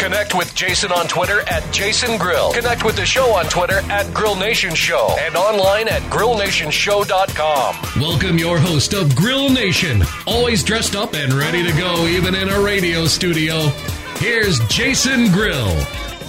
Ooh-wee! Connect with Jason on Twitter at Jason Grill. Connect with the show on Twitter at Grill Nation Show and online at grillnationshow.com. Welcome your host of Grill Nation, always dressed up and ready to go, even in a radio studio. Here's Jason Grill.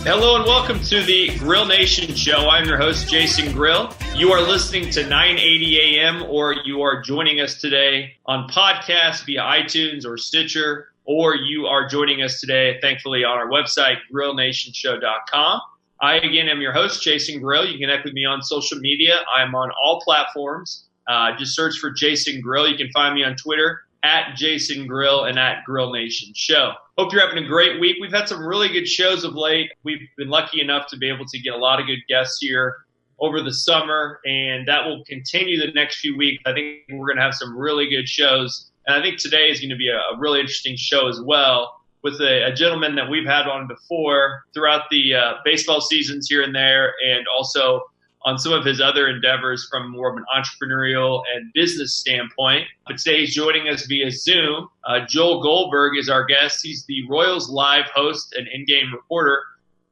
Hello and welcome to the Grill Nation Show. I'm your host, Jason Grill. You are listening to 980 AM or you are joining us today on podcast via iTunes or Stitcher, or you are joining us today, thankfully, on our website, grillnationshow.com. I, again, am your host, Jason Grill. You can connect with me on social media. I'm on all platforms. Uh, just search for Jason Grill. You can find me on Twitter at Jason Grill and at Grill Nation Show. Hope you're having a great week. We've had some really good shows of late. We've been lucky enough to be able to get a lot of good guests here over the summer, and that will continue the next few weeks. I think we're going to have some really good shows, and I think today is going to be a, a really interesting show as well with a, a, gentleman that we've had on before throughout the uh, baseball seasons here and there, and also on some of his other endeavors from more of an entrepreneurial and business standpoint. But today he's joining us via Zoom. Uh, Joel Goldberg is our guest. He's the Royals live host and in-game reporter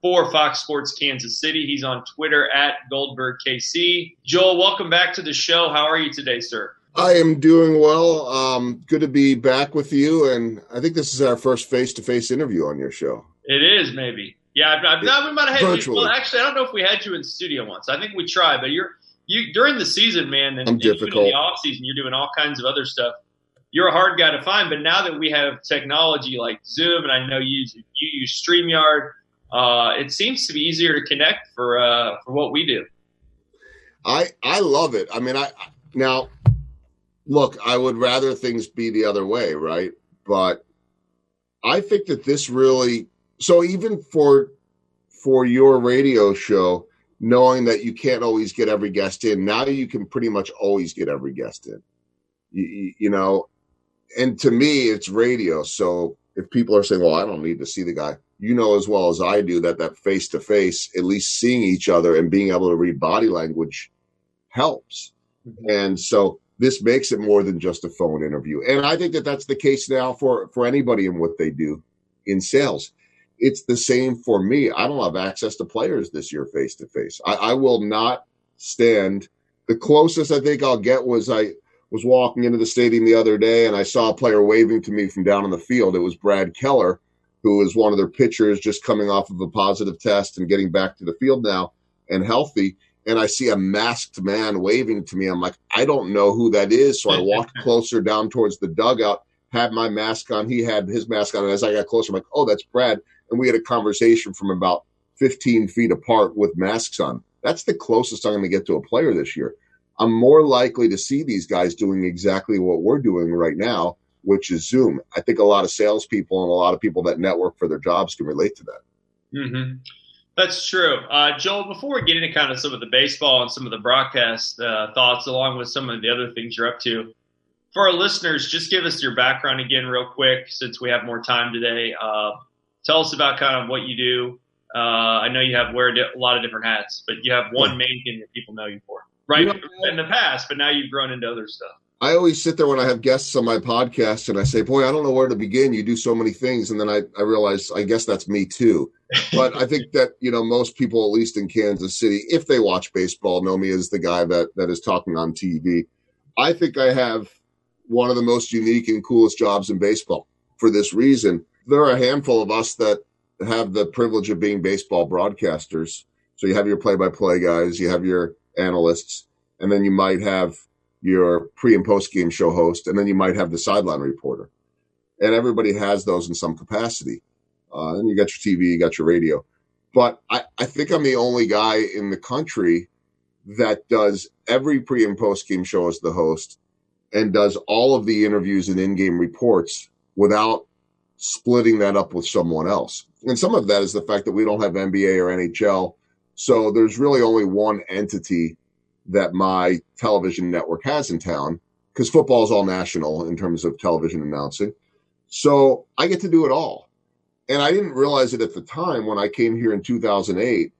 for Fox Sports Kansas City. He's on Twitter at GoldbergKC. Joel, welcome back to the show. How are you today, sir? I am doing well. Um, good to be back with you, and I think this is our first face-to-face interview on your show. It is, maybe. Yeah, I've, I've, we might have had Virtually. you. Well, actually, I don't know if we had you in studio once. I think we tried, but you're you during the season, man, and, I'm difficult. in the off season, you're doing all kinds of other stuff. You're a hard guy to find, but now that we have technology like Zoom, and I know you use, you use Streamyard, uh, it seems to be easier to connect for uh, for what we do. I I love it. I mean, I now look. I would rather things be the other way, right? But I think that this really so even for for your radio show knowing that you can't always get every guest in now you can pretty much always get every guest in you, you know and to me it's radio so if people are saying well i don't need to see the guy you know as well as i do that that face to face at least seeing each other and being able to read body language helps mm-hmm. and so this makes it more than just a phone interview and i think that that's the case now for for anybody in what they do in sales it's the same for me. I don't have access to players this year face to face. I will not stand. The closest I think I'll get was I was walking into the stadium the other day and I saw a player waving to me from down in the field. It was Brad Keller, who was one of their pitchers just coming off of a positive test and getting back to the field now and healthy. And I see a masked man waving to me. I'm like, I don't know who that is. So I walked closer down towards the dugout, had my mask on. He had his mask on. And as I got closer, I'm like, oh, that's Brad and we had a conversation from about 15 feet apart with masks on. That's the closest I'm going to get to a player this year. I'm more likely to see these guys doing exactly what we're doing right now, which is Zoom. I think a lot of salespeople and a lot of people that network for their jobs can relate to that. Mm-hmm. That's true. Uh, Joel, before we get into kind of some of the baseball and some of the broadcast uh, thoughts, along with some of the other things you're up to, for our listeners, just give us your background again, real quick, since we have more time today. Uh, tell us about kind of what you do. Uh, I know you have wear a lot of different hats, but you have one main thing that people know you for, right? You know, in the past, but now you've grown into other stuff. I always sit there when I have guests on my podcast and I say, boy, I don't know where to begin. You do so many things. And then I, I realize, I guess that's me too. But I think that, you know, most people, at least in Kansas City, if they watch baseball, know me as the guy that, that is talking on TV. I think I have one of the most unique and coolest jobs in baseball for this reason there are a handful of us that have the privilege of being baseball broadcasters. So you have your play-by-play guys, you have your analysts, and then you might have your pre and post game show host, and then you might have the sideline reporter. And everybody has those in some capacity. Uh, and you got your TV, you got your radio. But I, I think I'm the only guy in the country that does every pre and post game show as the host and does all of the interviews and in game reports without splitting that up with someone else. and some of that is the fact that we don't have NBA or NHL. So there's really only one entity that my television network has in town because football is all national in terms of television announcing. So I get to do it all. And I didn't realize it at the time when I came here in 2008.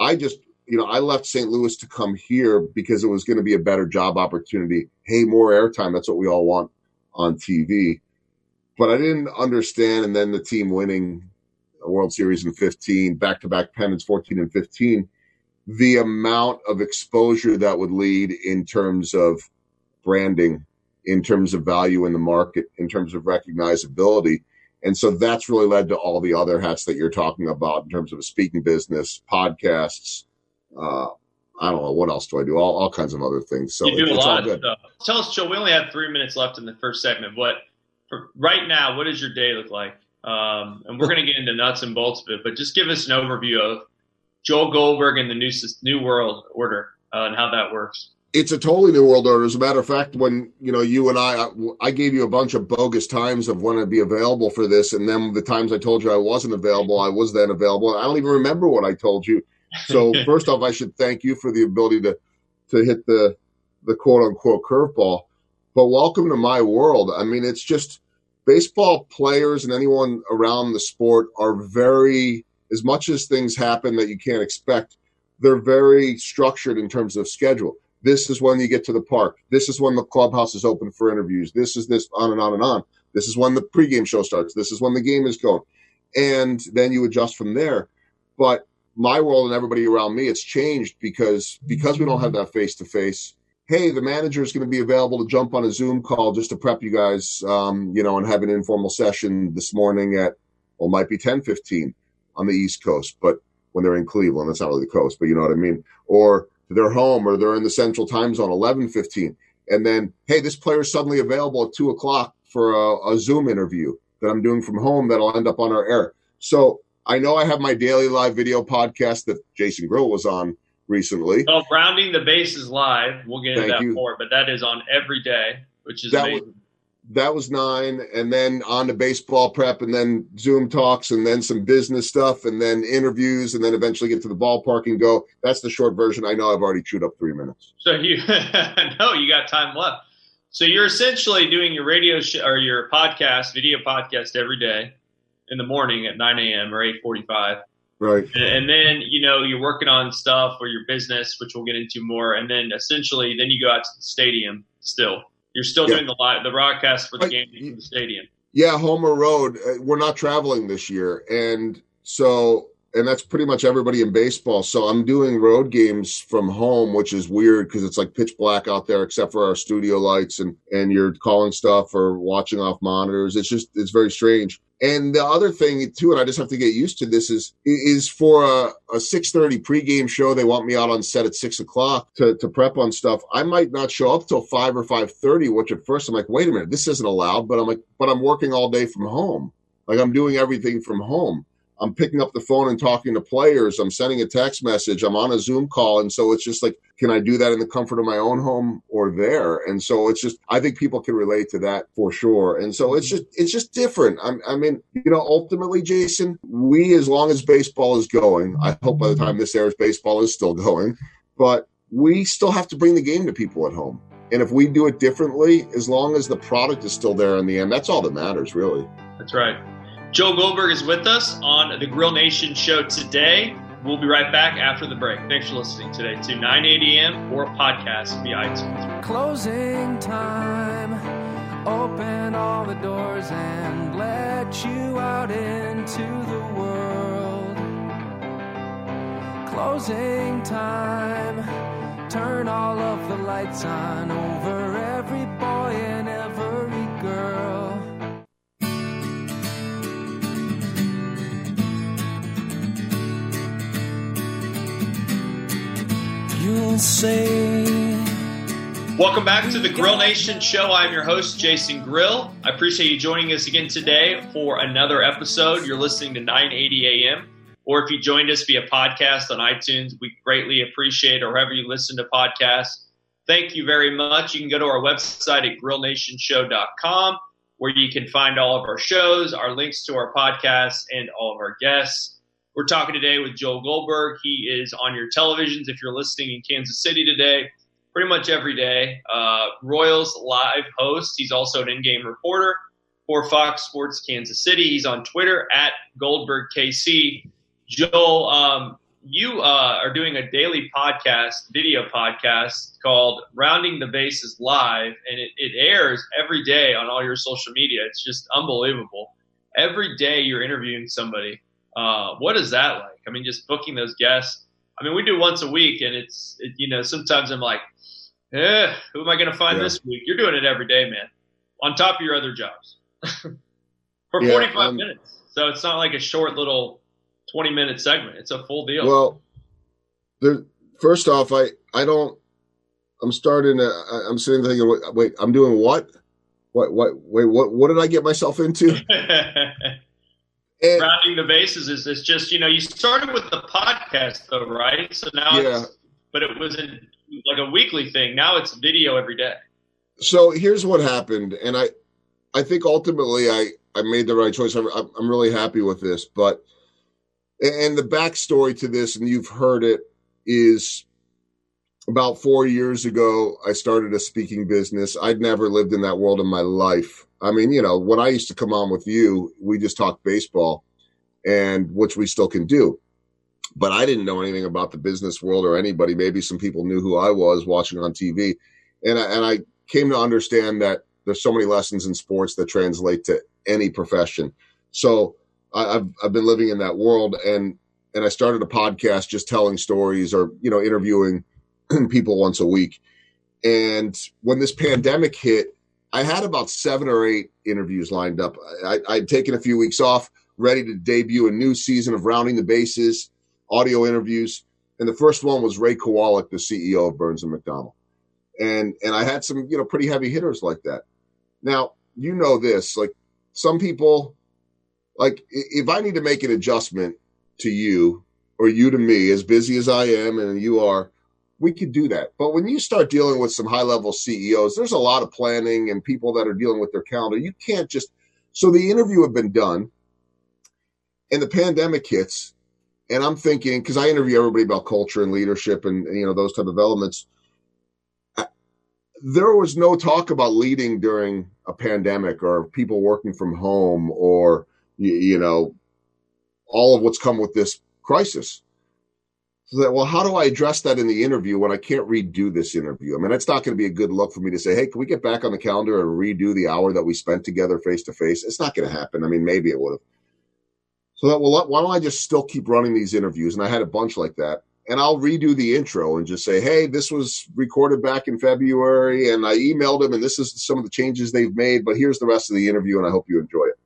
I just, you know, I left St. Louis to come here because it was going to be a better job opportunity. Hey, more airtime. That's what we all want on TV. But I didn't understand. And then the team winning a World Series in 15, back to back pennants, 14 and 15, the amount of exposure that would lead in terms of branding, in terms of value in the market, in terms of recognizability. And so that's really led to all the other hats that you're talking about in terms of a speaking business, podcasts. Uh, I don't know what else do I do? All, all kinds of other things. So you do it, a lot of stuff. Tell us, Joe. We only have three minutes left in the first segment. What for right now? What does your day look like? Um, and we're going to get into nuts and bolts of it, but just give us an overview of Joel Goldberg and the new New World Order uh, and how that works. it's a totally new world order. As a matter of fact, when you know you and I, I, I gave you a bunch of bogus times of when I'd be available for this, and then the times I told you I wasn't available, I was then available. I don't even remember what I told you. So first off, I should thank you for the ability to to hit the the quote unquote curveball. But welcome to my world. I mean, it's just baseball players and anyone around the sport are very as much as things happen that you can't expect. They're very structured in terms of schedule this is when you get to the park. This is when the clubhouse is open for interviews. This is this on and on and on. This is when the pregame show starts. This is when the game is going. And then you adjust from there. But my world and everybody around me, it's changed because because we don't have that face to face. Hey, the manager is going to be available to jump on a Zoom call just to prep you guys, um, you know, and have an informal session this morning at, well, might be ten fifteen on the East Coast, but when they're in Cleveland, that's not really the coast, but you know what I mean. Or they're home or they're in the central time zone 11 15 and then hey this player is suddenly available at 2 o'clock for a, a zoom interview that i'm doing from home that'll end up on our air so i know i have my daily live video podcast that jason grill was on recently Well, rounding the bases live. We'll get into that you. more, but that is on every day, which is That amazing. That was nine and then on to baseball prep and then zoom talks and then some business stuff and then interviews and then eventually get to the ballpark and go that's the short version i know i've already chewed up three minutes So you no, you got time left. So you're essentially doing your radio sh- or your podcast, video podcast every day in the morning at 9 a.m. or 8:45, right and, and then you know you're working on stuff or your business, which we'll get into more, and then essentially then you go out to the stadium. Still, you're still Yeah. doing the live the broadcast for the game from the stadium. Yeah, Homer Road. uh, We're not traveling this year, and so and that's pretty much everybody in baseball. So I'm doing road games from home, which is weird because it's like pitch black out there, except for our studio lights, and and you're calling stuff or watching off monitors. It's just it's very strange. And the other thing too, and I just have to get used to this is is for a, a six thirty pregame show. They want me out on set at six o'clock to, to prep on stuff. I might not show up till five or five thirty. Which at first I'm like, wait a minute, this isn't allowed. But I'm like, but I'm working all day from home. Like I'm doing everything from home. I'm picking up the phone and talking to players. I'm sending a text message. I'm on a Zoom call. And so it's just like, can I do that in the comfort of my own home or there? And so it's just, I think people can relate to that for sure. And so it's just, it's just different. I'm, I mean, you know, ultimately, Jason, we, as long as baseball is going, I hope by the time this airs, baseball is still going, but we still have to bring the game to people at home. And if we do it differently, as long as the product is still there in the end, that's all that matters, really. That's right. Joe Goldberg is with us on the Grill Nation show today. We'll be right back after the break. Thanks for listening today to 980 AM or podcast via iTunes. Closing time. Open all the doors and let you out into the world. Closing time. Turn all of the lights on over Say. Welcome back to the Grill Nation show. I'm your host, Jason Grill. I appreciate you joining us again today for another episode. You're listening to 980 AM, or if you joined us via podcast on iTunes, we greatly appreciate or wherever you listen to podcasts. Thank you very much. You can go to our website at grillnationshow.com. where you can find all of our shows, our links to our podcasts, and all of our guests. We're talking today with Joel Goldberg. He is on your televisions if you're listening in Kansas City today, pretty much every day. Uh, Royals live host. He's also an in-game reporter for Fox Sports Kansas City. He's on Twitter at GoldbergKC. Joel, um, you uh, are doing a daily podcast, video podcast called Rounding the Bases Live, and it, it airs every day on all your social media. It's just unbelievable. Every day you're interviewing somebody. Uh, what is that like? I mean, just booking those guests. I mean, we do once a week, and it's it, you know sometimes I'm like, eh, who am I going to find Yeah. this week? You're doing it every day, man. On top of your other jobs, for Yeah, 45 um, minutes. So it's not like a short little 20 minute segment. It's a full deal. Well, there. First off, I I don't. I'm starting to. I'm sitting thinking, wait, wait, I'm doing what? What? What? Wait, what? What did I get myself into? And, rounding the bases is it's just you know you started with the podcast though right so now Yeah. it's but it was in, like a weekly thing now it's video every day so here's what happened, and I, I think ultimately I I made the right choice. I'm I'm I'm really happy with this, but and the backstory to this, and you've heard it, is about four years ago I started a speaking business. I'd never lived in that world in my life. I mean, you know, when I used to come on with you, we just talked baseball, and which we still can do. But I didn't know anything about the business world or anybody. Maybe some people knew who I was watching on TV, and I, and I came to understand that there's so many lessons in sports that translate to any profession. So I, I've I've been living in that world, and and I started a podcast just telling stories or you know interviewing people once a week. And when this pandemic hit, I had about seven or eight interviews lined up. I, I'd taken a few weeks off, ready to debut a new season of Rounding the Bases, audio interviews. And the first one was Ray Kowalik, the CEO of Burns and McDonnell. And and I had some, you know, pretty heavy hitters like that. Now, you know this, like some people like if I need to make an adjustment to you or you to me, as busy as I am and you are, we could do that. But when you start dealing with some high level CEOs, there's a lot of planning and people that are dealing with their calendar. You can't just. So the interview had been done, and the pandemic hits, and I'm thinking because I interview everybody about culture and leadership and, you know those type of elements. There was no talk about leading during a pandemic or people working from home or you, you know all of what's come with this crisis. So that, well, how do I address that in the interview when I can't redo this interview? I mean, it's not going to be a good look for me to say, hey, can we get back on the calendar and redo the hour that we spent together face to face? It's not going to happen. I mean, maybe it would have. So that, well, why don't I just still keep running these interviews? And I had a bunch like that. And I'll redo the intro and just say, hey, this was recorded back in February and I emailed them and this is some of the changes they've made, but here's the rest of the interview and I hope you enjoy it.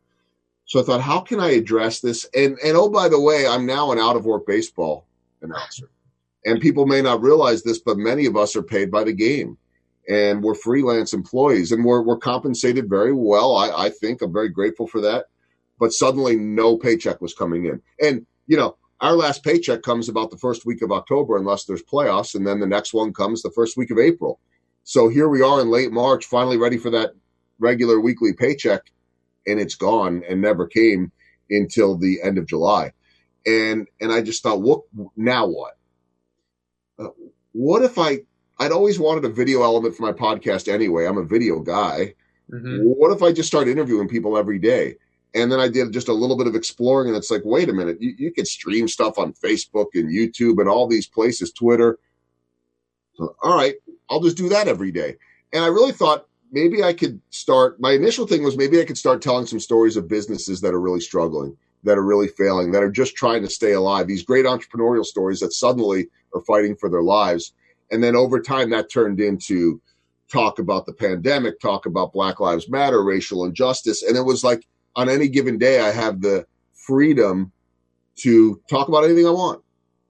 So I thought, how can I address this? And and oh, by the way, I'm now an out of work baseball announcer. And people may not realize this, but many of us are paid by the game. And we're freelance employees and we're we're compensated very well. I, I think I'm very grateful for that. But suddenly no paycheck was coming in. And you know, our last paycheck comes about the first week of October unless there's playoffs, and then the next one comes the first week of April. So here we are in late March, finally ready for that regular weekly paycheck and it's gone and never came until the end of July. And and I just thought, what now? What? Uh, what if I? I'd always wanted a video element for my podcast anyway. I'm a video guy. Mhm. What if I just start interviewing people every day? And then I did just a little bit of exploring, and it's like, wait a minute, you, you could stream stuff on Facebook and YouTube and all these places, Twitter. So, all right, I'll just do that every day. And I really thought maybe I could start. My initial thing was maybe I could start telling some stories of businesses that are really struggling, that are really failing, that are just trying to stay alive. These great entrepreneurial stories that suddenly are fighting for their lives. And then over time, that turned into talk about the pandemic, talk about Black Lives Matter, racial injustice. And it was like on any given day, I have the freedom to talk about anything I want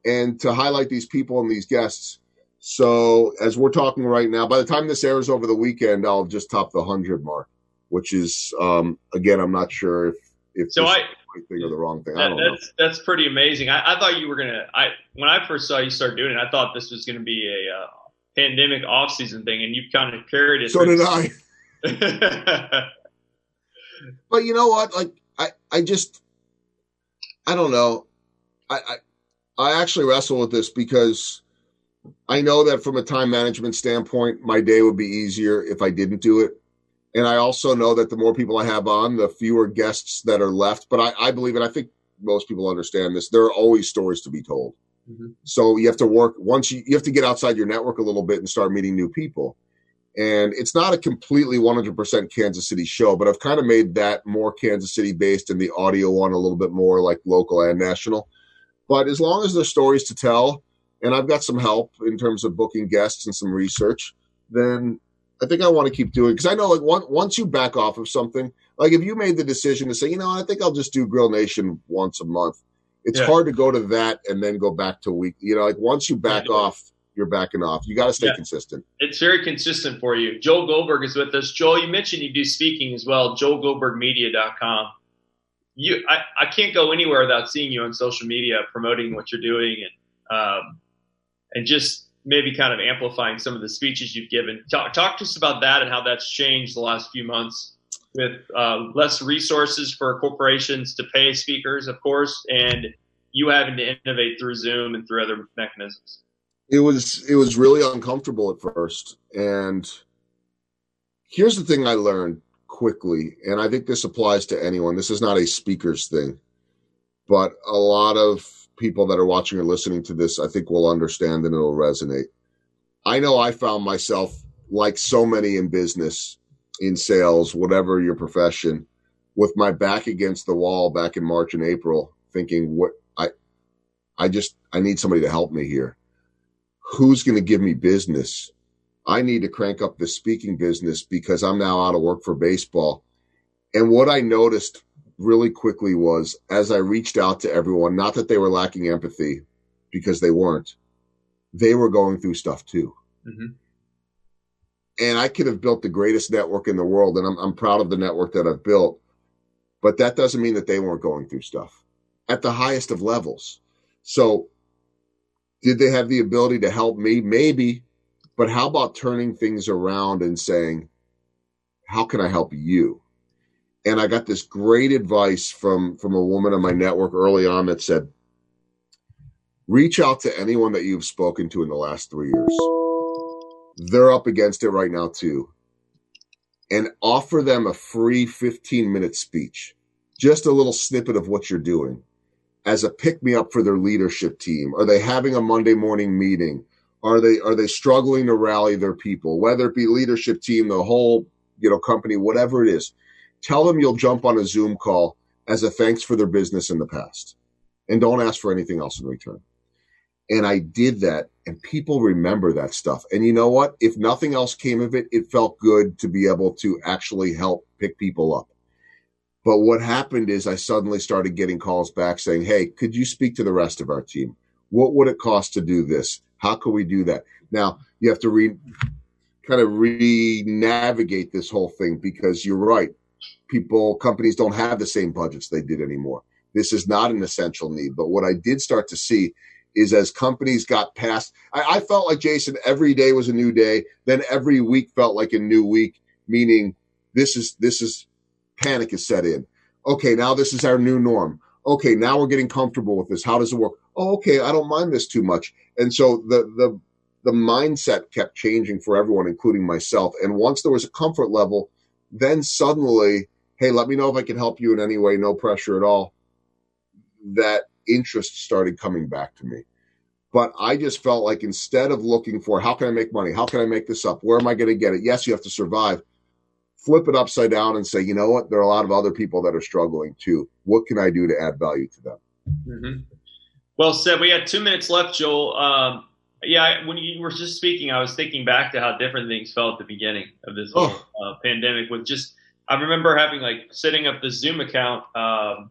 and to highlight these people and these guests. So as we're talking right now, by the time this airs over the weekend, I'll just top the hundred mark, which is um, again, I'm not sure if if So I- right thing or the wrong thing. I That, don't know. that's that's pretty amazing. I, I thought you were gonna. I when I first saw you start doing it, I thought this was gonna be a uh, pandemic off season thing, and you've kind of carried it. So did I. but you know what? Like I, I just, I don't know. I, I, I actually wrestle with this because I know that from a time management standpoint, my day would be easier if I didn't do it. And I also know that the more people I have on, the fewer guests that are left. But I, I believe, and I think most people understand this, there are always stories to be told. Mhm. So you have to work once you, you have to get outside your network a little bit and start meeting new people. And it's not a completely 100% Kansas City show, but I've kind of made that more Kansas City based and the audio one a little bit more like local and national. But as long as there's stories to tell, and I've got some help in terms of booking guests and some research, then I think I want to keep doing because I know like one, once you back off of something, like if you made the decision to say, you know, I think I'll just do Grill Nation once a month, it's Yeah. hard to go to that and then go back to week. You know, like once you back Yeah. off, you're backing off. You got to stay Yeah. consistent. It's very consistent for you. Joel Goldberg is with us. Joel, you mentioned you do speaking as well. JoelGoldbergMedia.com. You, I, I can't go anywhere without seeing you on social media promoting what you're doing and um, and just maybe kind of amplifying some of the speeches you've given. Talk, talk to us about that and how that's changed the last few months with uh, less resources for corporations to pay speakers, of course, and you having to innovate through Zoom and through other mechanisms. it was it was really uncomfortable at first and here's the thing i learned quickly and i think this applies to anyone this is not a speaker's thing but a lot of people that are watching or listening to this i think will understand and it'll resonate i know i found myself like so many in business in sales whatever your profession with my back against the wall back in march and april thinking what i i just i need somebody to help me here who's going to give me business? I need to crank up the speaking business because I'm now out of work for baseball. And what I noticed really quickly was as I reached out to everyone, not that they were lacking empathy because they weren't, they were going through stuff too. Mhm. And I could have built the greatest network in the world, and I'm, I'm proud of the network that I've built. But that doesn't mean that they weren't going through stuff at the highest of levels. So did they have the ability to help me? Maybe. But how about turning things around and saying, how can I help you? And I got this great advice from, from a woman on my network early on that said, reach out to anyone that you've spoken to in the last three years. They're up against it right now too. And offer them a free 15 minute speech, just a little snippet of what you're doing as a pick me up for their leadership team? Are they having a Monday morning meeting? Are they are they struggling to rally their people? Whether it be leadership team, the whole you know company, whatever it is, tell them you'll jump on a Zoom call as a thanks for their business in the past, and don't ask for anything else in return. And I did that, and people remember that stuff. And you know what? If nothing else came of it, it felt good to be able to actually help pick people up. But what happened is I suddenly started getting calls back saying, Hey, could you speak to the rest of our team? What would it cost to do this? How can we do that? Now you have to re kind of re navigate this whole thing because you're right. People, companies don't have the same budgets they did anymore. This is not an essential need. But what I did start to see is as companies got past, I, I felt like Jason, every day was a new day. Then every week felt like a new week, meaning this is, this is, panic is set in. Okay, now this is our new norm. Okay, now we're getting comfortable with this. How does it work? Oh, okay, I don't mind this too much. And so the the the mindset kept changing for everyone, including myself. And once there was a comfort level, then suddenly, hey, let me know if I can help you in any way, no pressure at all. That interest started coming back to me. But I just felt like instead of looking for how can I make money? How can I make this up? Where am I going to get it? Yes, you have to survive flip it upside down and say, you know what? There are a lot of other people that are struggling too. What can I do to add value to them? hmm Well said. We had two minutes left, Joel. Um, yeah, when you were just speaking, I was thinking back to how different things felt at the beginning of this whole uh, pandemic. With just, I remember having like setting up this Zoom account um,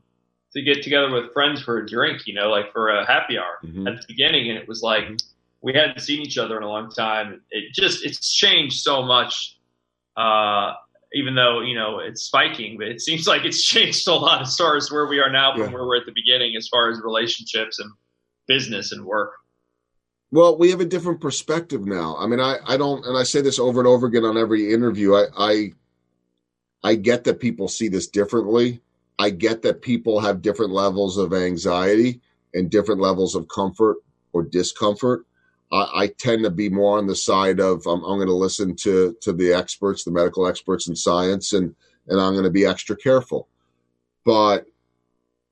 to get together with friends for a drink, you know, like for a happy hour Mhm. at the beginning, and it was like we hadn't seen each other in a long time. It just it's changed so much. Uh, even though you know it's spiking, but it seems like it's changed a lot as far as where we are now from Yeah. where we're at the beginning, as far as relationships and business and work. Well, we have a different perspective now. I mean, I, I don't, and I say this over and over again on every interview. I, I, I get that people see this differently. I get that people have different levels of anxiety and different levels of comfort or discomfort. I, I tend to be more on the side of I'm, I'm going to listen to to the experts, the medical experts in science, and and I'm going to be extra careful. But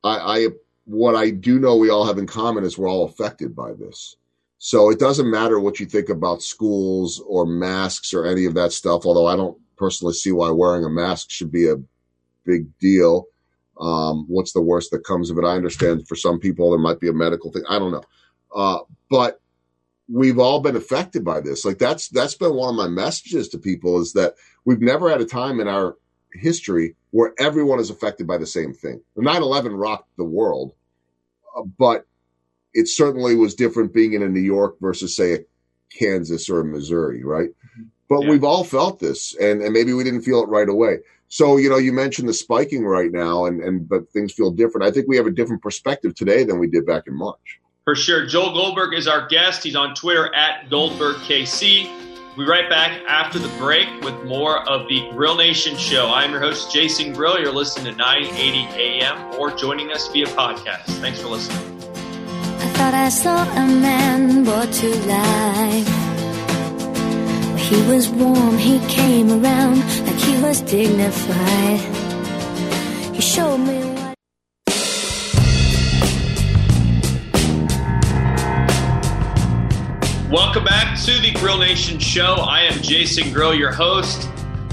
I, I what I do know we all have in common is we're all affected by this. So it doesn't matter what you think about schools or masks or any of that stuff. Although I don't personally see why wearing a mask should be a big deal. Um, what's the worst that comes of it? I understand for some people there might be a medical thing. I don't know, uh, but we've all been affected by this. Like that's that's been one of my messages to people is that we've never had a time in our history where everyone is affected by the same thing. 9/11 rocked the world, uh, but it certainly was different being in a New York versus say a Kansas or a Missouri, right? But Yeah. we've all felt this, and, and maybe we didn't feel it right away. So you know, you mentioned the spiking right now, and and but things feel different. I think we have a different perspective today than we did back in March. For sure. Joel Goldberg is our guest. He's on Twitter at GoldbergKC. We'll be right back after the break with more of the Grill Nation show. I'm your host, Jason Grill. You're listening to 980 AM or joining us via podcast. Thanks for listening. I thought I saw a man brought to life. He was warm, he came around like he was dignified. He showed me. Welcome back to the Grill Nation show. I am Jason Grill, your host.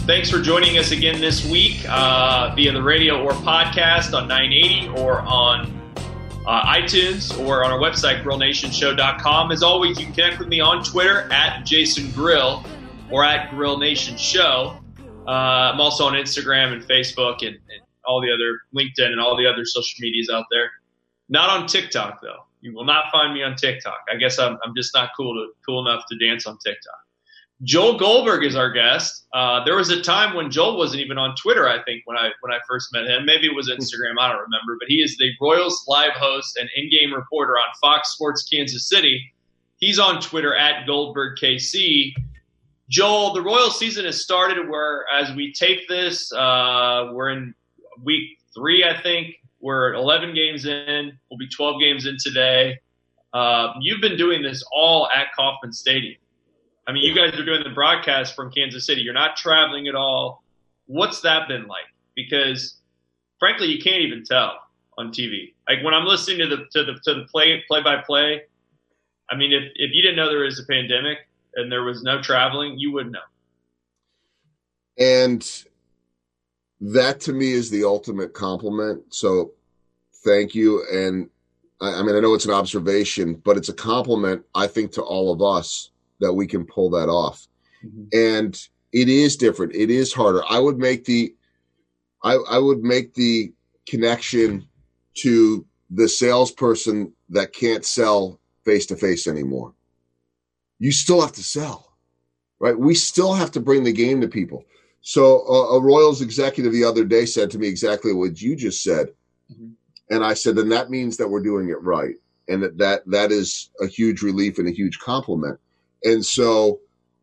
Thanks for joining us again this week uh, via the radio or podcast on 980 or on uh, iTunes or on our website, grillnationshow.com. As always, you can connect with me on Twitter at Jason Grill or at Grill Nation Show. Uh, I'm also on Instagram and Facebook and, and all the other LinkedIn and all the other social medias out there. Not on TikTok though. You will not find me on TikTok. I guess I'm, I'm just not cool to cool enough to dance on TikTok. Joel Goldberg is our guest. Uh, there was a time when Joel wasn't even on Twitter. I think when I when I first met him, maybe it was Instagram. I don't remember. But he is the Royals live host and in-game reporter on Fox Sports Kansas City. He's on Twitter at Goldberg KC. Joel, the Royal season has started. Where as we tape this, uh, we're in week three, I think. We're 11 games in. We'll be 12 games in today. Uh, you've been doing this all at Kauffman Stadium. I mean, you guys are doing the broadcast from Kansas City. You're not traveling at all. What's that been like? Because frankly, you can't even tell on TV. Like when I'm listening to the to the to the play play by play. I mean, if if you didn't know there was a pandemic and there was no traveling, you wouldn't know. And that to me is the ultimate compliment. So thank you. And I, I mean, I know it's an observation, but it's a compliment, I think, to all of us that we can pull that off. Mm-hmm. And it is different. It is harder. I would make the, I, I would make the connection to the salesperson that can't sell face to face anymore. You still have to sell, right? We still have to bring the game to people. So a, a Royals executive the other day said to me exactly what you just said. Mhm. And I said, then that means that we're doing it right. And that, that, that is a huge relief and a huge compliment. And so,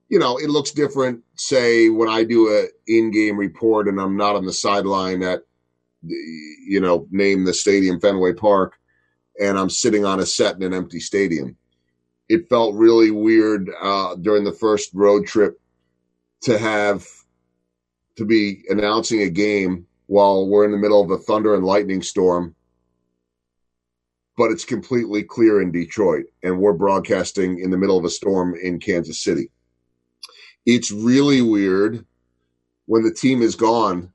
you know, it looks different, say, when I do a in-game report and I'm not on the sideline at, you know, name the stadium Fenway Park, and I'm sitting on a set in an empty stadium. It felt really weird uh, during the first road trip to have to be announcing a game while we're in the middle of a thunder and lightning storm but it's completely clear in Detroit, and we're broadcasting in the middle of a storm in Kansas City. It's really weird when the team is gone.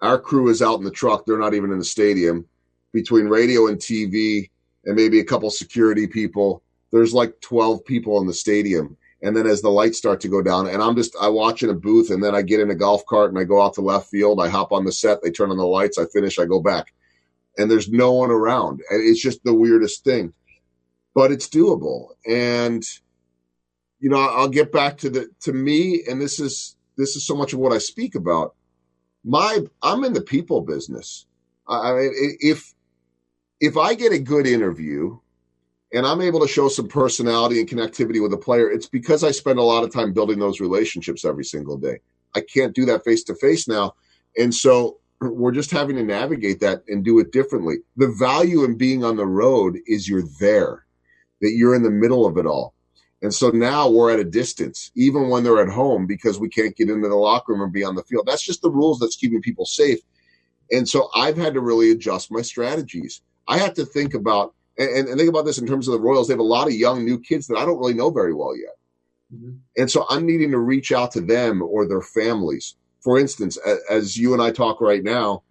Our crew is out in the truck, they're not even in the stadium. Between radio and TV, and maybe a couple security people, there's like 12 people in the stadium. And then as the lights start to go down, and I'm just, I watch in a booth, and then I get in a golf cart and I go out to left field. I hop on the set, they turn on the lights, I finish, I go back and there's no one around. And it's just the weirdest thing, but it's doable. And, you know, I'll get back to the, to me, and this is, this is so much of what I speak about. My, I'm in the people business. I mean, if, if I get a good interview and I'm able to show some personality and connectivity with a player, it's because I spend a lot of time building those relationships every single day. I can't do that face to face now. And so we're just having to navigate that and do it differently. The value in being on the road is you're there, that you're in the middle of it all. And so now we're at a distance, even when they're at home, because we can't get into the locker room and be on the field. That's just the rules that's keeping people safe. And so I've had to really adjust my strategies. I have to think about and, and think about this in terms of the Royals. They have a lot of young new kids that I don't really know very well yet. Mm-hmm. And so I'm needing to reach out to them or their families. For instance, as you and I talk right now,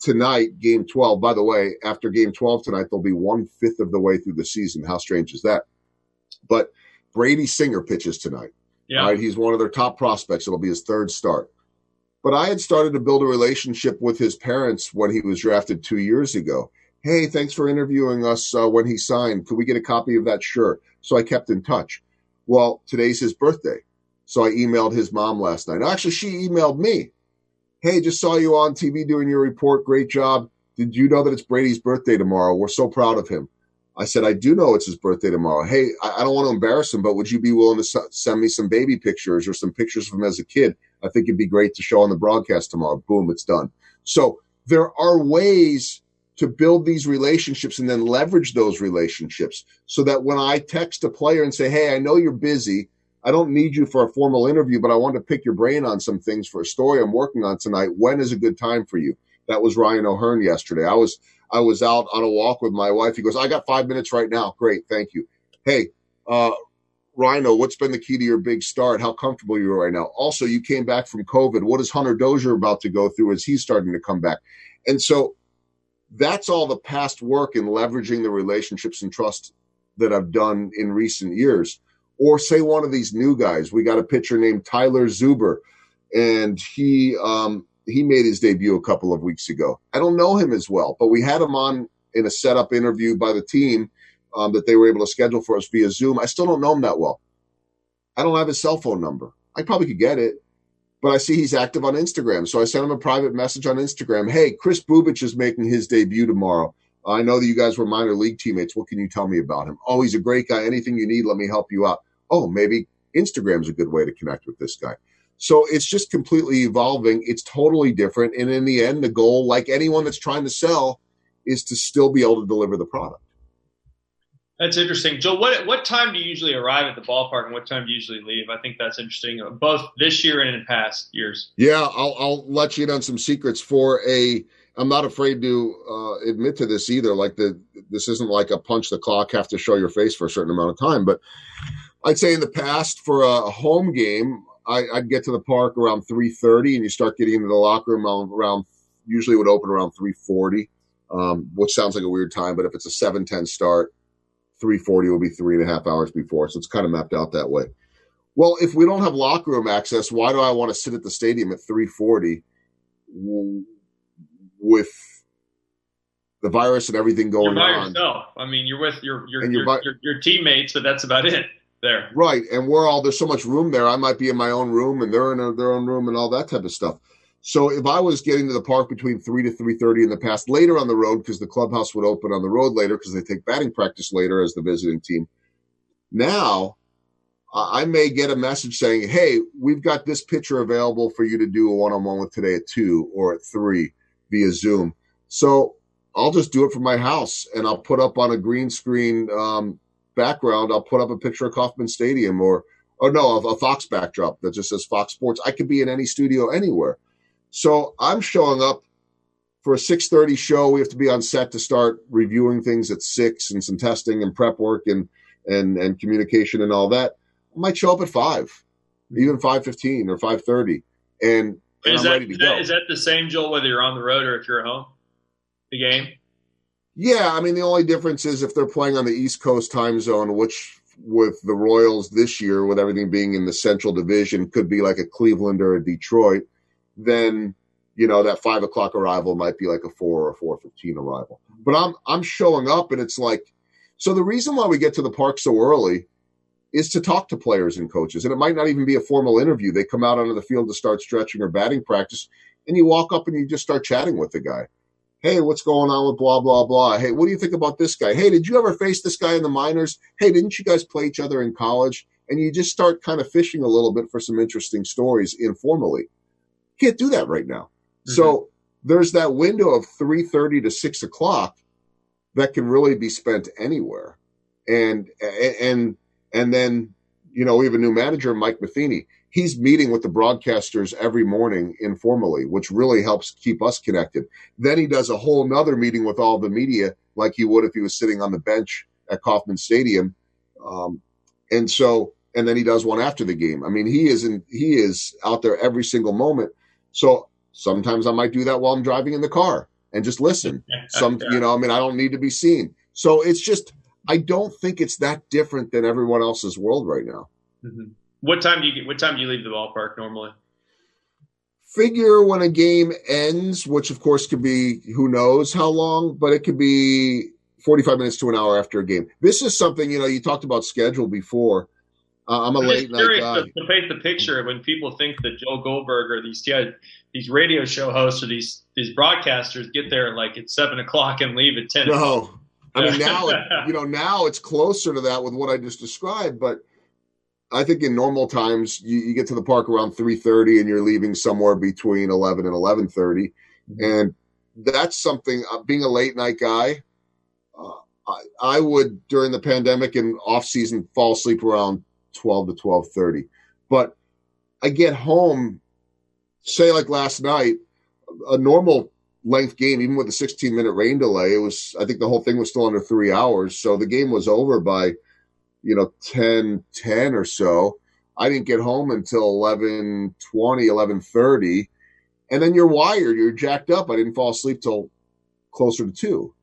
tonight, game 12, by the way, after game 12 tonight, they'll be one fifth of the way through the season. How strange is that? But Brady Singer pitches tonight. Yeah. Right? He's one of their top prospects. It'll be his third start. But I had started to build a relationship with his parents when he was drafted two years ago. Hey, thanks for interviewing us uh, when he signed. Could we get a copy of that? Sure. So I kept in touch. Well, today's his birthday. So I emailed his mom last night. Actually, she emailed me. Hey, just saw you on TV doing your report. Great job. Did you know that it's Brady's birthday tomorrow? We're so proud of him. I said, I do know it's his birthday tomorrow. Hey, I, don't want to embarrass him, but would you be willing to send me some baby pictures or some pictures of him as a kid? I think it'd be great to show on the broadcast tomorrow. Boom, it's done. So there are ways to build these relationships and then leverage those relationships so that when I text a player and say, Hey, I know you're busy. I don't need you for a formal interview, but I want to pick your brain on some things for a story I'm working on tonight. When is a good time for you? That was Ryan O'Hearn yesterday. I was I was out on a walk with my wife. He goes, I got five minutes right now. Great, thank you. Hey, uh, Rhino, what's been the key to your big start? How comfortable you are right now? Also, you came back from COVID. What is Hunter Dozier about to go through as he's starting to come back? And so that's all the past work in leveraging the relationships and trust that I've done in recent years. Or say one of these new guys. We got a pitcher named Tyler Zuber, and he um, he made his debut a couple of weeks ago. I don't know him as well, but we had him on in a setup interview by the team um, that they were able to schedule for us via Zoom. I still don't know him that well. I don't have his cell phone number. I probably could get it, but I see he's active on Instagram. So I sent him a private message on Instagram. Hey, Kris Bubic is making his debut tomorrow. I know that you guys were minor league teammates. What can you tell me about him? Oh, he's a great guy. Anything you need, let me help you out. Oh, maybe Instagram's a good way to connect with this guy. So it's just completely evolving. It's totally different. And in the end, the goal, like anyone that's trying to sell, is to still be able to deliver the product. That's interesting. Joe, what what time do you usually arrive at the ballpark and what time do you usually leave? I think that's interesting, both this year and in past years. Yeah, I'll, I'll let you in on some secrets for a. I'm not afraid to uh, admit to this either. Like the this isn't like a punch the clock, have to show your face for a certain amount of time. But I'd say in the past for a home game, I, would get to the park around 3:30, and you start getting into the locker room around. Usually, would open around 3:40, um, which sounds like a weird time, but if it's a 7:10 start, 3:40 will be three and a half hours before, so it's kind of mapped out that way. Well, if we don't have locker room access, why do I want to sit at the stadium at 3:40 with the virus and everything going you're by on? Yourself. I mean, you're with your your, your, your, your teammates, but that's about it there. Right, and we're all there's so much room there. I might be in my own room, and they're in their own room, and all that type of stuff. So if I was getting to the park between three to three thirty in the past, later on the road because the clubhouse would open on the road later because they take batting practice later as the visiting team. Now, I may get a message saying, "Hey, we've got this pitcher available for you to do a one-on-one with today at two or at three via Zoom." So I'll just do it from my house, and I'll put up on a green screen um, background, I'll put up a picture of Kauffman Stadium or, or no, a, a Fox backdrop that just says Fox Sports. I could be in any studio anywhere. So I'm showing up for a 6:30 show. We have to be on set to start reviewing things at six and some testing and prep work and and and communication and all that. I might show up at five, even 5:15 or 5:30, and, and is I'm that, ready to is go. That, is that the same, Joel, whether you're on the road or if you're at home? The game. Yeah, I mean the only difference is if they're playing on the East Coast time zone, which with the Royals this year, with everything being in the Central Division, could be like a Cleveland or a Detroit, then you know that five o'clock arrival might be like a four or four fifteen arrival. But I'm I'm showing up and it's like so the reason why we get to the park so early is to talk to players and coaches. And it might not even be a formal interview. They come out onto the field to start stretching or batting practice, and you walk up and you just start chatting with the guy. Hey, what's going on with blah, blah, blah? Hey, what do you think about this guy? Hey, did you ever face this guy in the minors? Hey, didn't you guys play each other in college? And you just start kind of fishing a little bit for some interesting stories informally. Can't do that right now. So there's that window of three thirty to six o'clock that can really be spent anywhere, and and and then you know we have a new manager, Mike Matheny. He's meeting with the broadcasters every morning informally, which really helps keep us connected. Then he does a whole nother meeting with all the media, like he would if he was sitting on the bench at Kauffman Stadium. Um, and so, and then he does one after the game. I mean, he is in, he is out there every single moment. So sometimes I might do that while I'm driving in the car and just listen. Some, you know, I mean, I don't need to be seen. So it's just, I don't think it's that different than everyone else's world right now. Mm-hmm. What time do you get? What time do you leave the ballpark normally? Figure when a game ends, which of course could be who knows how long, but it could be 45 minutes to an hour after a game. This is something, you know, you talked about schedule before. Uh, I'm a I'm late night guy. to, to paint the picture when people think that Joel Goldberg or these these radio show hosts or these these broadcasters get there like at seven o'clock and leave at ten. No, I mean now, it, you know, now it's closer to that with what I just described. But I think in normal times, you, you get to the park around three thirty, and you're leaving somewhere between eleven and eleven and that's something. Uh, being a late night guy, uh, I, I would during the pandemic and off season fall asleep around twelve to twelve thirty. But I get home, say like last night, a normal length game, even with a 16 minute rain delay, it was, I think the whole thing was still under three hours. So the game was over by, you know, 10, 10 or so. I didn't get home until 11, 20, 11, 30. And then you're wired, you're jacked up. I didn't fall asleep till closer to two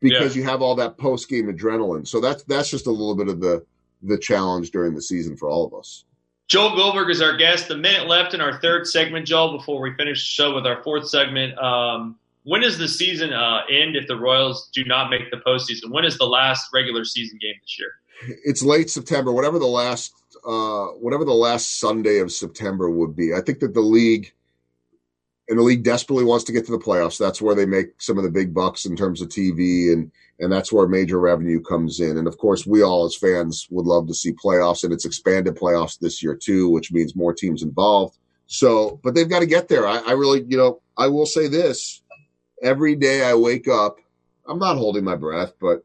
because you have all that post game adrenaline. So that's, that's just a little bit of the, the challenge during the season for all of us. Joel Goldberg is our guest. The minute left in our third segment, Joel, before we finish the show with our fourth segment. Um, when does the season uh, end if the Royals do not make the postseason? When is the last regular season game this year? It's late September, whatever the last uh, whatever the last Sunday of September would be. I think that the league and the league desperately wants to get to the playoffs. That's where they make some of the big bucks in terms of TV and and that's where major revenue comes in. And of course, we all as fans would love to see playoffs, and it's expanded playoffs this year too, which means more teams involved. So, but they've got to get there. I, I really, you know, I will say this: every day I wake up, I'm not holding my breath, but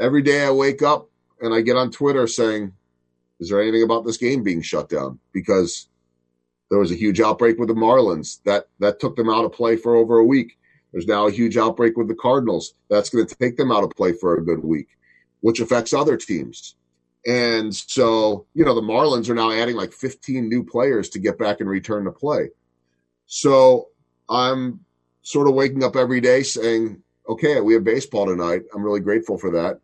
every day I wake up and I get on Twitter saying, "Is there anything about this game being shut down?" Because there was a huge outbreak with the Marlins that that took them out of play for over a week. There's now a huge outbreak with the Cardinals. That's going to take them out of play for a good week, which affects other teams. And so, you know, the Marlins are now adding like 15 new players to get back and return to play. So I'm sort of waking up every day saying, okay, we have baseball tonight. I'm really grateful for that.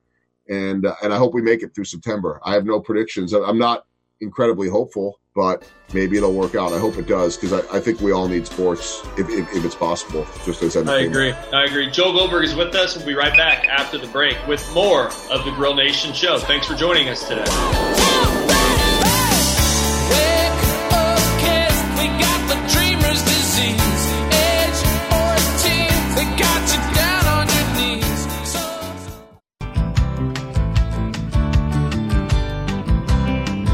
And, uh, and I hope we make it through September. I have no predictions. I'm not incredibly hopeful, but maybe it'll work out. I hope it does because I, I, think we all need sports if, if, if it's possible. Just as I agree. I agree. Joel Goldberg is with us. We'll be right back after the break with more of the Grill Nation show. Thanks for joining us today.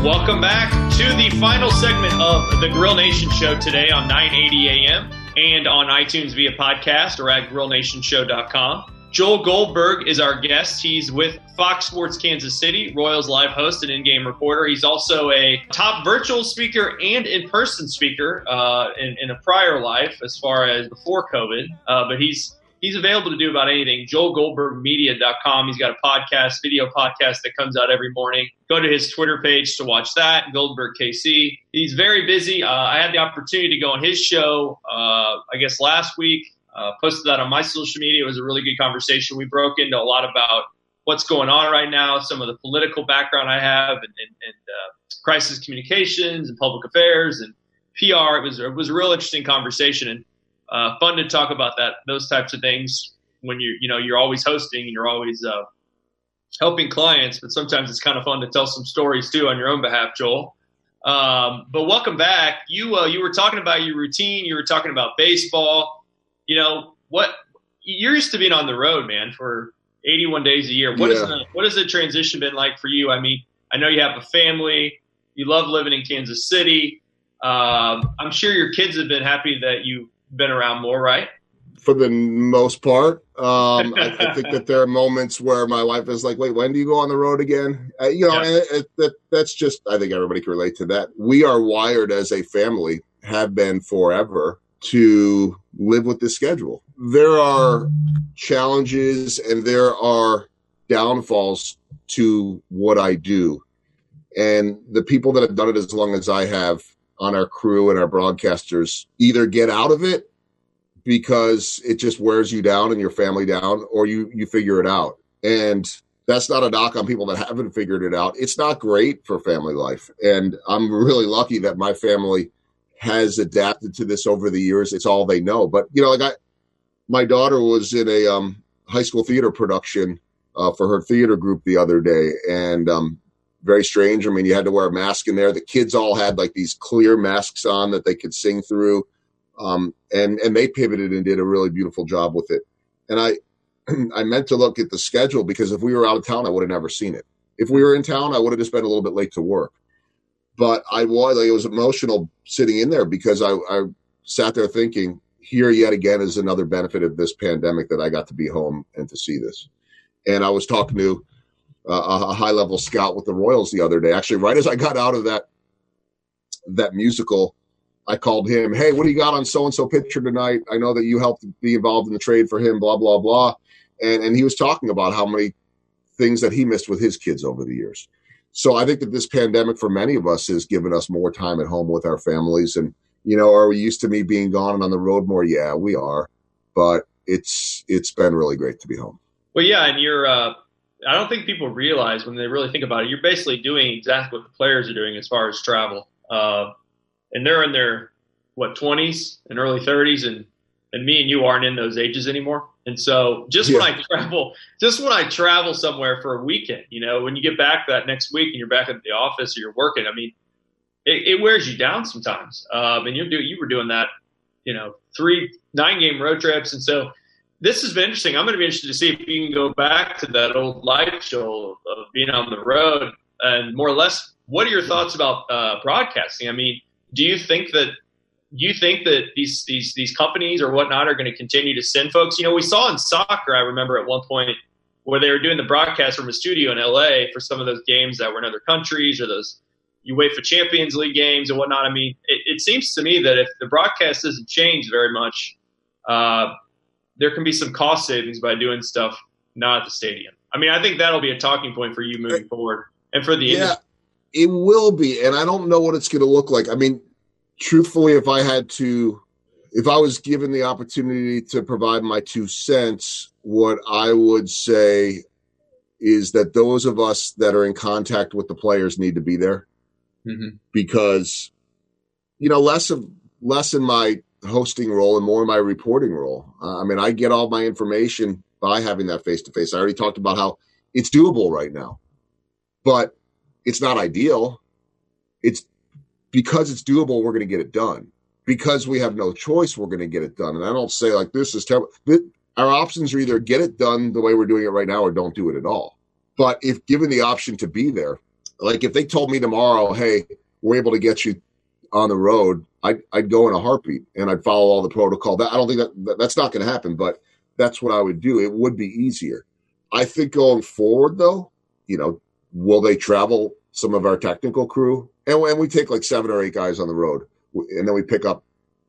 Welcome back to the final segment of the Grill Nation show today on 980 AM and on iTunes via podcast or at grillnationshow.com. Joel Goldberg is our guest. He's with Fox Sports Kansas City, Royals live host and in-game reporter. He's also a top virtual speaker and in-person speaker uh, in, in, a prior life, as far as before COVID. Uh, but he's he's available to do about anything. JoelGoldbergMedia.com. He's got a podcast, video podcast that comes out every morning. Go to his Twitter page to watch that. Goldberg KC. He's very busy. Uh, I had the opportunity to go on his show, uh, I guess last week. Uh, posted that on my social media. It was a really good conversation. We broke into a lot about what's going on right now, some of the political background I have, and, and, and uh, crisis communications and public affairs and PR. It was it was a real interesting conversation and uh, fun to talk about that those types of things when you you know you're always hosting and you're always uh, helping clients, but sometimes it's kind of fun to tell some stories too on your own behalf, Joel. Um, but welcome back. You uh, you were talking about your routine. You were talking about baseball you know what you're used to being on the road, man, for 81 days a year. What yeah. is the, what has the transition been like for you? I mean, I know you have a family. You love living in Kansas City. Um, I'm sure your kids have been happy that you been around more, right? For the most part, um, I, I, think that there are moments where my wife is like, "Wait, when do you go on the road again?" Uh, you know, yeah. and it, it, that, that's just. I think everybody can relate to that. We are wired as a family, have been forever, to live with the schedule. There are challenges and there are downfalls to what I do. And the people that have done it as long as I have on our crew and our broadcasters either get out of it because it just wears you down and your family down, or you you figure it out. And that's not a knock on people that haven't figured it out. It's not great for family life. And I'm really lucky that my family has adapted to this over the years. It's all they know. But you know, like I my daughter was in a um, high school theater production uh, for her theater group the other day, and um, very strange. I mean, you had to wear a mask in there. The kids all had like these clear masks on that they could sing through, um, and and they pivoted and did a really beautiful job with it. And I I meant to look at the schedule because if we were out of town, I would have never seen it. If we were in town, I would have just been a little bit late to work. But I was like, it was emotional sitting in there because I, I sat there thinking, here yet again is another benefit of this pandemic that I got to be home and to see this. And I was talking to uh, a high level scout with the Royals the other day. Actually, right as I got out of that that musical, I called him. Hey, what do you got on so and so pitcher tonight? I know that you helped be involved in the trade for him. Blah blah blah. And and he was talking about how many things that he missed with his kids over the years. So I think that this pandemic for many of us has given us more time at home with our families. And you know, are we used to me being gone and on the road more? Yeah, we are. But it's it's been really great to be home. Well, yeah, and you're. Uh, I don't think people realize when they really think about it. You're basically doing exactly what the players are doing as far as travel, uh, and they're in their what 20s and early 30s, and and me and you aren't in those ages anymore. And so, just yeah. when I travel, just when I travel somewhere for a weekend, you know, when you get back that next week and you're back at the office or you're working, I mean, it, it wears you down sometimes. Um, and you do you were doing that, you know, three nine game road trips, and so this has been interesting. I'm going to be interested to see if you can go back to that old life show of being on the road and more or less. What are your thoughts about uh, broadcasting? I mean, do you think that you think that these these these companies or whatnot are going to continue to send folks? You know, we saw in soccer. I remember at one point where they were doing the broadcast from a studio in LA for some of those games that were in other countries or those you wait for Champions League games and whatnot. I mean, it, it seems to me that if the broadcast doesn't change very much, uh, there can be some cost savings by doing stuff not at the stadium. I mean, I think that'll be a talking point for you moving forward and for the yeah, industry. It will be, and I don't know what it's going to look like. I mean, truthfully, if I had to, if I was given the opportunity to provide my two cents, what I would say is that those of us that are in contact with the players need to be there mm-hmm. because, you know, less of less in my hosting role and more in my reporting role. Uh, I mean, I get all my information by having that face to face. I already talked about how it's doable right now, but it's not ideal. It's because it's doable, we're going to get it done. Because we have no choice, we're going to get it done. And I don't say like this is terrible. Our options are either get it done the way we're doing it right now or don't do it at all. But if given the option to be there, like if they told me tomorrow, hey, we're able to get you on the road, I'd, I'd go in a heartbeat and I'd follow all the protocol. That I don't think that, that that's not going to happen, but that's what I would do. It would be easier. I think going forward, though, you know, will they travel some of our technical crew? And, and we take like seven or eight guys on the road, and then we pick up,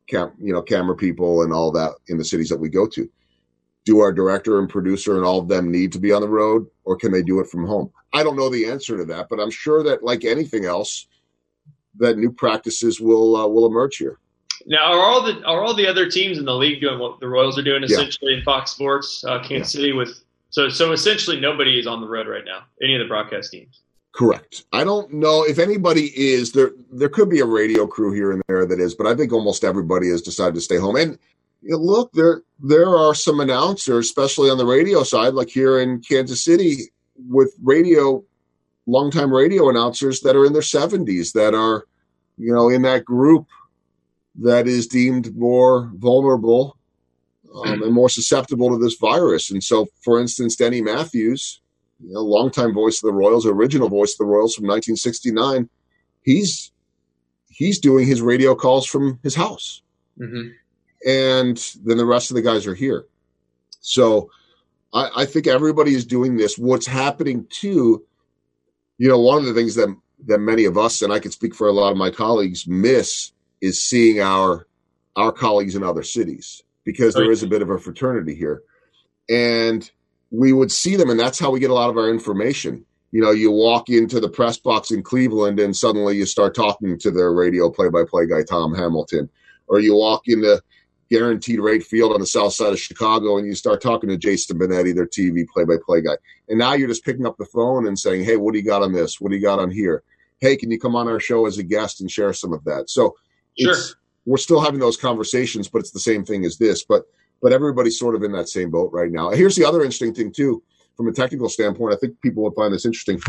cam, you know, camera people and all that in the cities that we go to. Do our director and producer and all of them need to be on the road, or can they do it from home? I don't know the answer to that, but I'm sure that, like anything else, that new practices will uh, will emerge here. Now, are all the are all the other teams in the league doing what the Royals are doing essentially yeah. in Fox Sports, uh, Kansas yeah. City? With so so essentially nobody is on the road right now. Any of the broadcast teams. Correct. I don't know if anybody is there. There could be a radio crew here and there that is, but I think almost everybody has decided to stay home. And you know, look, there there are some announcers, especially on the radio side, like here in Kansas City, with radio longtime radio announcers that are in their 70s that are, you know, in that group that is deemed more vulnerable um, and more susceptible to this virus. And so, for instance, Denny Matthews, you know, longtime voice of the Royals, original voice of the Royals from 1969, he's he's doing his radio calls from his house. Mm-hmm. and then the rest of the guys are here. So I, I think everybody is doing this. What's happening too, you know, one of the things that that many of us, and I can speak for a lot of my colleagues, miss is seeing our our colleagues in other cities because there is a bit of a fraternity here. And we would see them, and that's how we get a lot of our information. You know, you walk into the press box in Cleveland, and suddenly you start talking to their radio play by play guy, Tom Hamilton. Or you walk into guaranteed rate field on the south side of Chicago and you start talking to Jason Benetti, their TV play by play guy. And now you're just picking up the phone and saying, Hey, what do you got on this? What do you got on here? Hey, can you come on our show as a guest and share some of that? So Sure. it's, we're still having those conversations, but it's the same thing as this. But but everybody's sort of in that same boat right now. Here's the other interesting thing too, from a technical standpoint. I think people would find this interesting.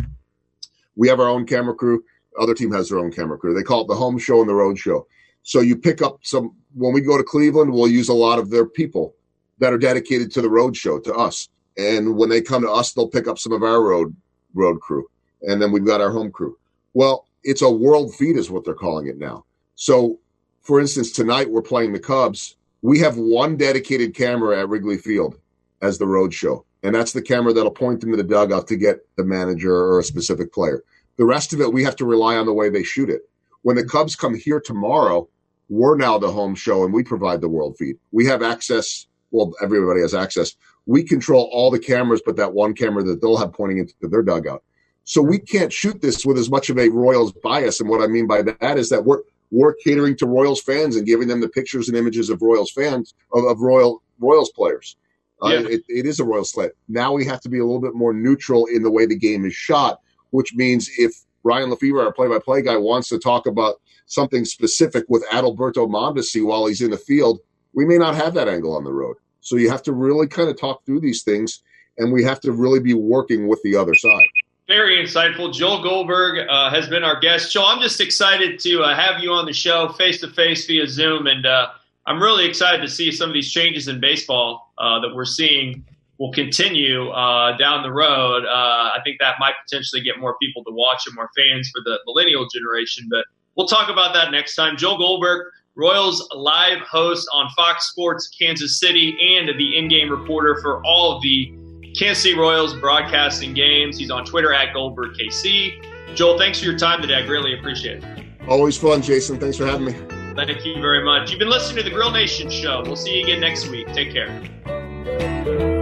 We have our own camera crew. Other team has their own camera crew. They call it the home show and the road show. So you pick up some when we go to Cleveland, we'll use a lot of their people that are dedicated to the road show to us. And when they come to us, they'll pick up some of our road road crew. And then we've got our home crew. Well, it's a world feed is what they're calling it now. So for instance, tonight we're playing the Cubs. We have one dedicated camera at Wrigley Field as the road show. And that's the camera that'll point into the dugout to get the manager or a specific player. The rest of it, we have to rely on the way they shoot it. When the Cubs come here tomorrow, we're now the home show and we provide the world feed. We have access. Well, everybody has access. We control all the cameras, but that one camera that they'll have pointing into their dugout. So we can't shoot this with as much of a Royals bias. And what I mean by that is that we're we're catering to Royals fans and giving them the pictures and images of Royals fans of, of Royal Royals players. Uh, Yeah. it, it is a Royal slant. Now we have to be a little bit more neutral in the way the game is shot, which means if Ryan Lefebvre, our play-by-play guy, wants to talk about something specific with Adalberto Mondesi while he's in the field, we may not have that angle on the road. So you have to really kind of talk through these things, and we have to really be working with the other side. Very insightful. Joel Goldberg uh, has been our guest. Joel, I'm just excited to uh, have you on the show face to face via Zoom, and uh, I'm really excited to see some of these changes in baseball uh, that we're seeing will continue uh, down the road. Uh, I think that might potentially get more people to watch and more fans for the millennial generation. But we'll talk about that next time. Joel Goldberg, Royals live host on Fox Sports Kansas City, and the in-game reporter for all of the Kansas City Royals broadcasting games. He's on Twitter at Goldberg KC. Joel, thanks for your time today. I greatly appreciate it. Always fun, Jason. Thanks for having me. Thank you very much. You've been listening to the Grill Nation Show. We'll see you again next week. Take care.